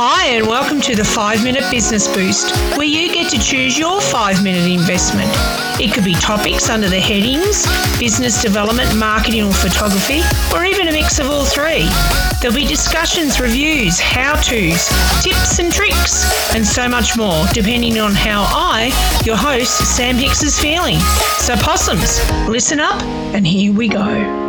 Hi, and welcome to the 5 Minute Business Boost, where you get to choose your 5 minute investment. It could be topics under the headings business development, marketing, or photography, or even a mix of all three. There'll be discussions, reviews, how to's, tips and tricks, and so much more, depending on how I, your host, Sam Hicks, is feeling. So, possums, listen up, and here we go.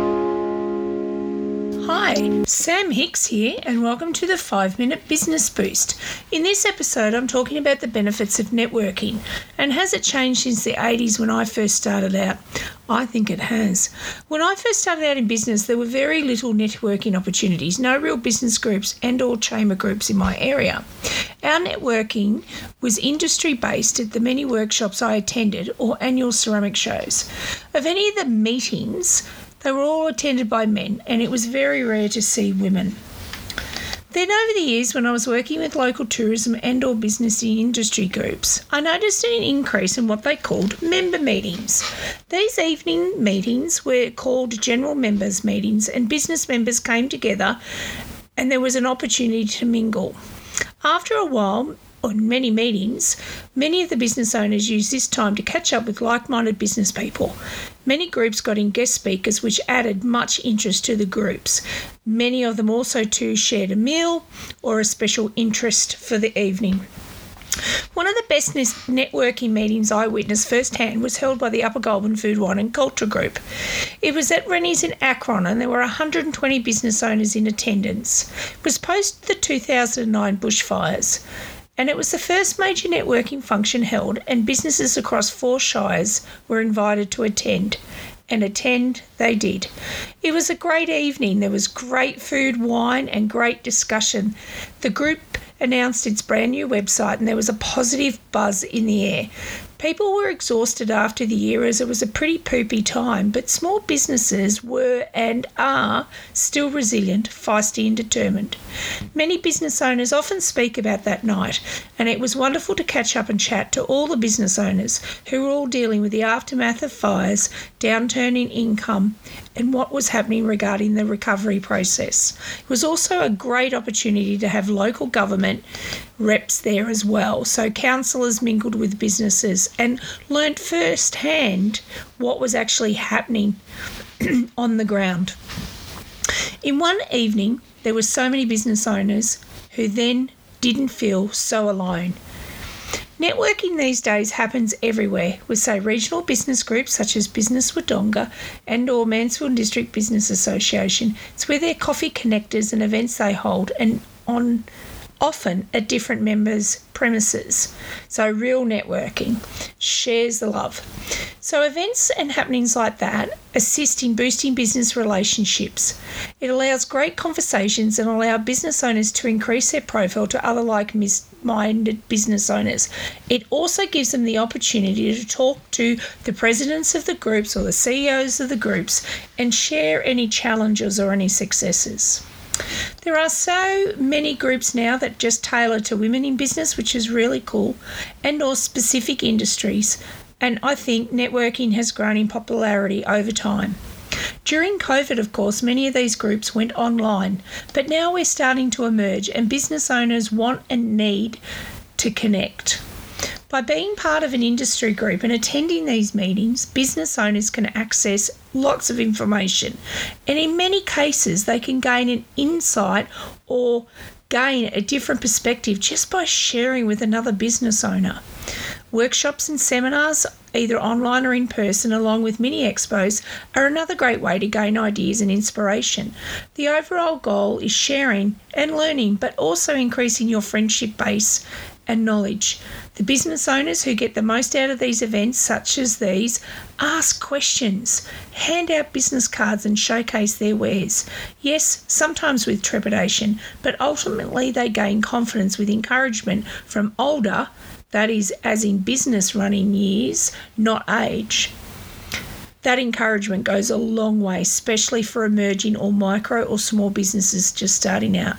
Hi, Sam Hicks here, and welcome to the 5 Minute Business Boost. In this episode, I'm talking about the benefits of networking and has it changed since the 80s when I first started out? I think it has. When I first started out in business, there were very little networking opportunities, no real business groups and or chamber groups in my area. Our networking was industry based at the many workshops I attended or annual ceramic shows. Of any of the meetings, they were all attended by men, and it was very rare to see women. Then over the years when I was working with local tourism and or business industry groups, I noticed an increase in what they called member meetings. These evening meetings were called general members meetings and business members came together and there was an opportunity to mingle. After a while, on many meetings, many of the business owners used this time to catch up with like minded business people. Many groups got in guest speakers, which added much interest to the groups. Many of them also too shared a meal or a special interest for the evening. One of the best networking meetings I witnessed firsthand was held by the Upper Goulburn Food, Wine and Culture Group. It was at Rennie's in Akron and there were 120 business owners in attendance. It was post the 2009 bushfires and it was the first major networking function held, and businesses across four shires were invited to attend. And attend they did. It was a great evening. There was great food, wine, and great discussion. The group announced its brand new website, and there was a positive buzz in the air. People were exhausted after the year as it was a pretty poopy time, but small businesses were and are still resilient, feisty, and determined. Many business owners often speak about that night, and it was wonderful to catch up and chat to all the business owners who were all dealing with the aftermath of fires, downturn in income, and what was happening regarding the recovery process. It was also a great opportunity to have local government reps there as well. So councillors mingled with businesses and learnt firsthand what was actually happening on the ground. In one evening, there were so many business owners who then didn't feel so alone. Networking these days happens everywhere with say regional business groups such as Business Wodonga and or Mansfield District Business Association. It's where their coffee connectors and events they hold and on often at different members' premises. So, real networking shares the love. So, events and happenings like that assist in boosting business relationships. It allows great conversations and allow business owners to increase their profile to other like minded business owners. It also gives them the opportunity to talk to the presidents of the groups or the CEOs of the groups and share any challenges or any successes. There are so many groups now that just tailor to women in business, which is really cool, and or specific industries. And I think networking has grown in popularity over time. During COVID, of course, many of these groups went online, but now we're starting to emerge, and business owners want and need to connect. By being part of an industry group and attending these meetings, business owners can access lots of information, and in many cases, they can gain an insight or gain a different perspective just by sharing with another business owner. Workshops and seminars, either online or in person, along with mini expos, are another great way to gain ideas and inspiration. The overall goal is sharing and learning, but also increasing your friendship base and knowledge. The business owners who get the most out of these events, such as these, ask questions, hand out business cards, and showcase their wares. Yes, sometimes with trepidation, but ultimately they gain confidence with encouragement from older, that is, as in business running years, not age. That encouragement goes a long way, especially for emerging or micro or small businesses just starting out.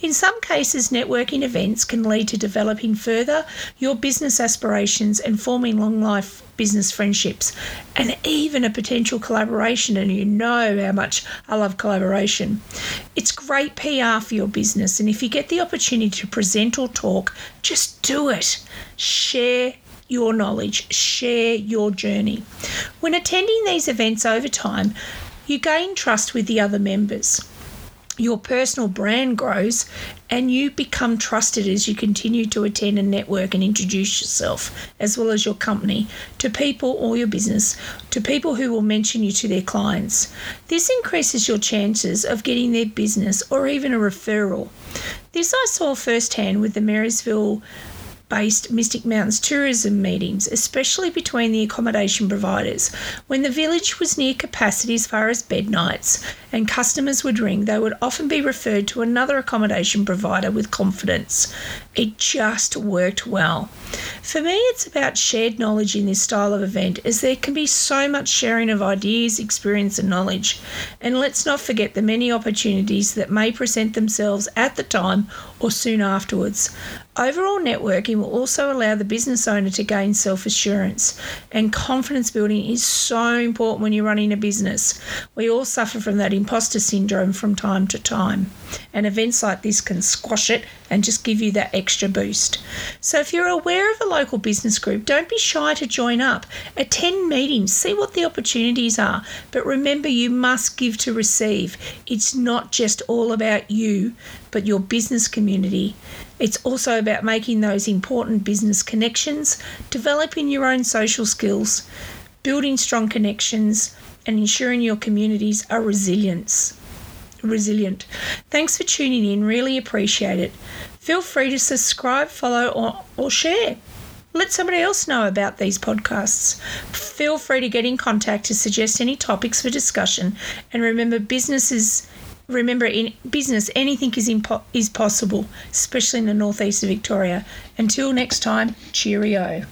In some cases, networking events can lead to developing further your business aspirations and forming long life business friendships and even a potential collaboration. And you know how much I love collaboration. It's great PR for your business. And if you get the opportunity to present or talk, just do it. Share your knowledge, share your journey. When attending these events over time, you gain trust with the other members your personal brand grows and you become trusted as you continue to attend and network and introduce yourself as well as your company to people or your business to people who will mention you to their clients. This increases your chances of getting their business or even a referral. This i saw firsthand with the marysville based Mystic Mountains tourism meetings, especially between the accommodation providers. When the village was near capacity as far as bed nights and customers would ring, they would often be referred to another accommodation provider with confidence. It just worked well. For me, it's about shared knowledge in this style of event, as there can be so much sharing of ideas, experience, and knowledge. And let's not forget the many opportunities that may present themselves at the time or soon afterwards. Overall networking will also allow the business owner to gain self assurance, and confidence building is so important when you're running a business. We all suffer from that imposter syndrome from time to time, and events like this can squash it and just give you that extra boost. So, if you're aware of a local business group, don't be shy to join up. Attend meetings, see what the opportunities are, but remember you must give to receive. It's not just all about you, but your business community. It's also about making those important business connections, developing your own social skills, building strong connections, and ensuring your communities are resilient. Resilient. Thanks for tuning in, really appreciate it. Feel free to subscribe, follow, or, or share. Let somebody else know about these podcasts. Feel free to get in contact to suggest any topics for discussion. And remember, businesses remember in business anything is impo- is possible especially in the northeast of victoria. Until next time cheerio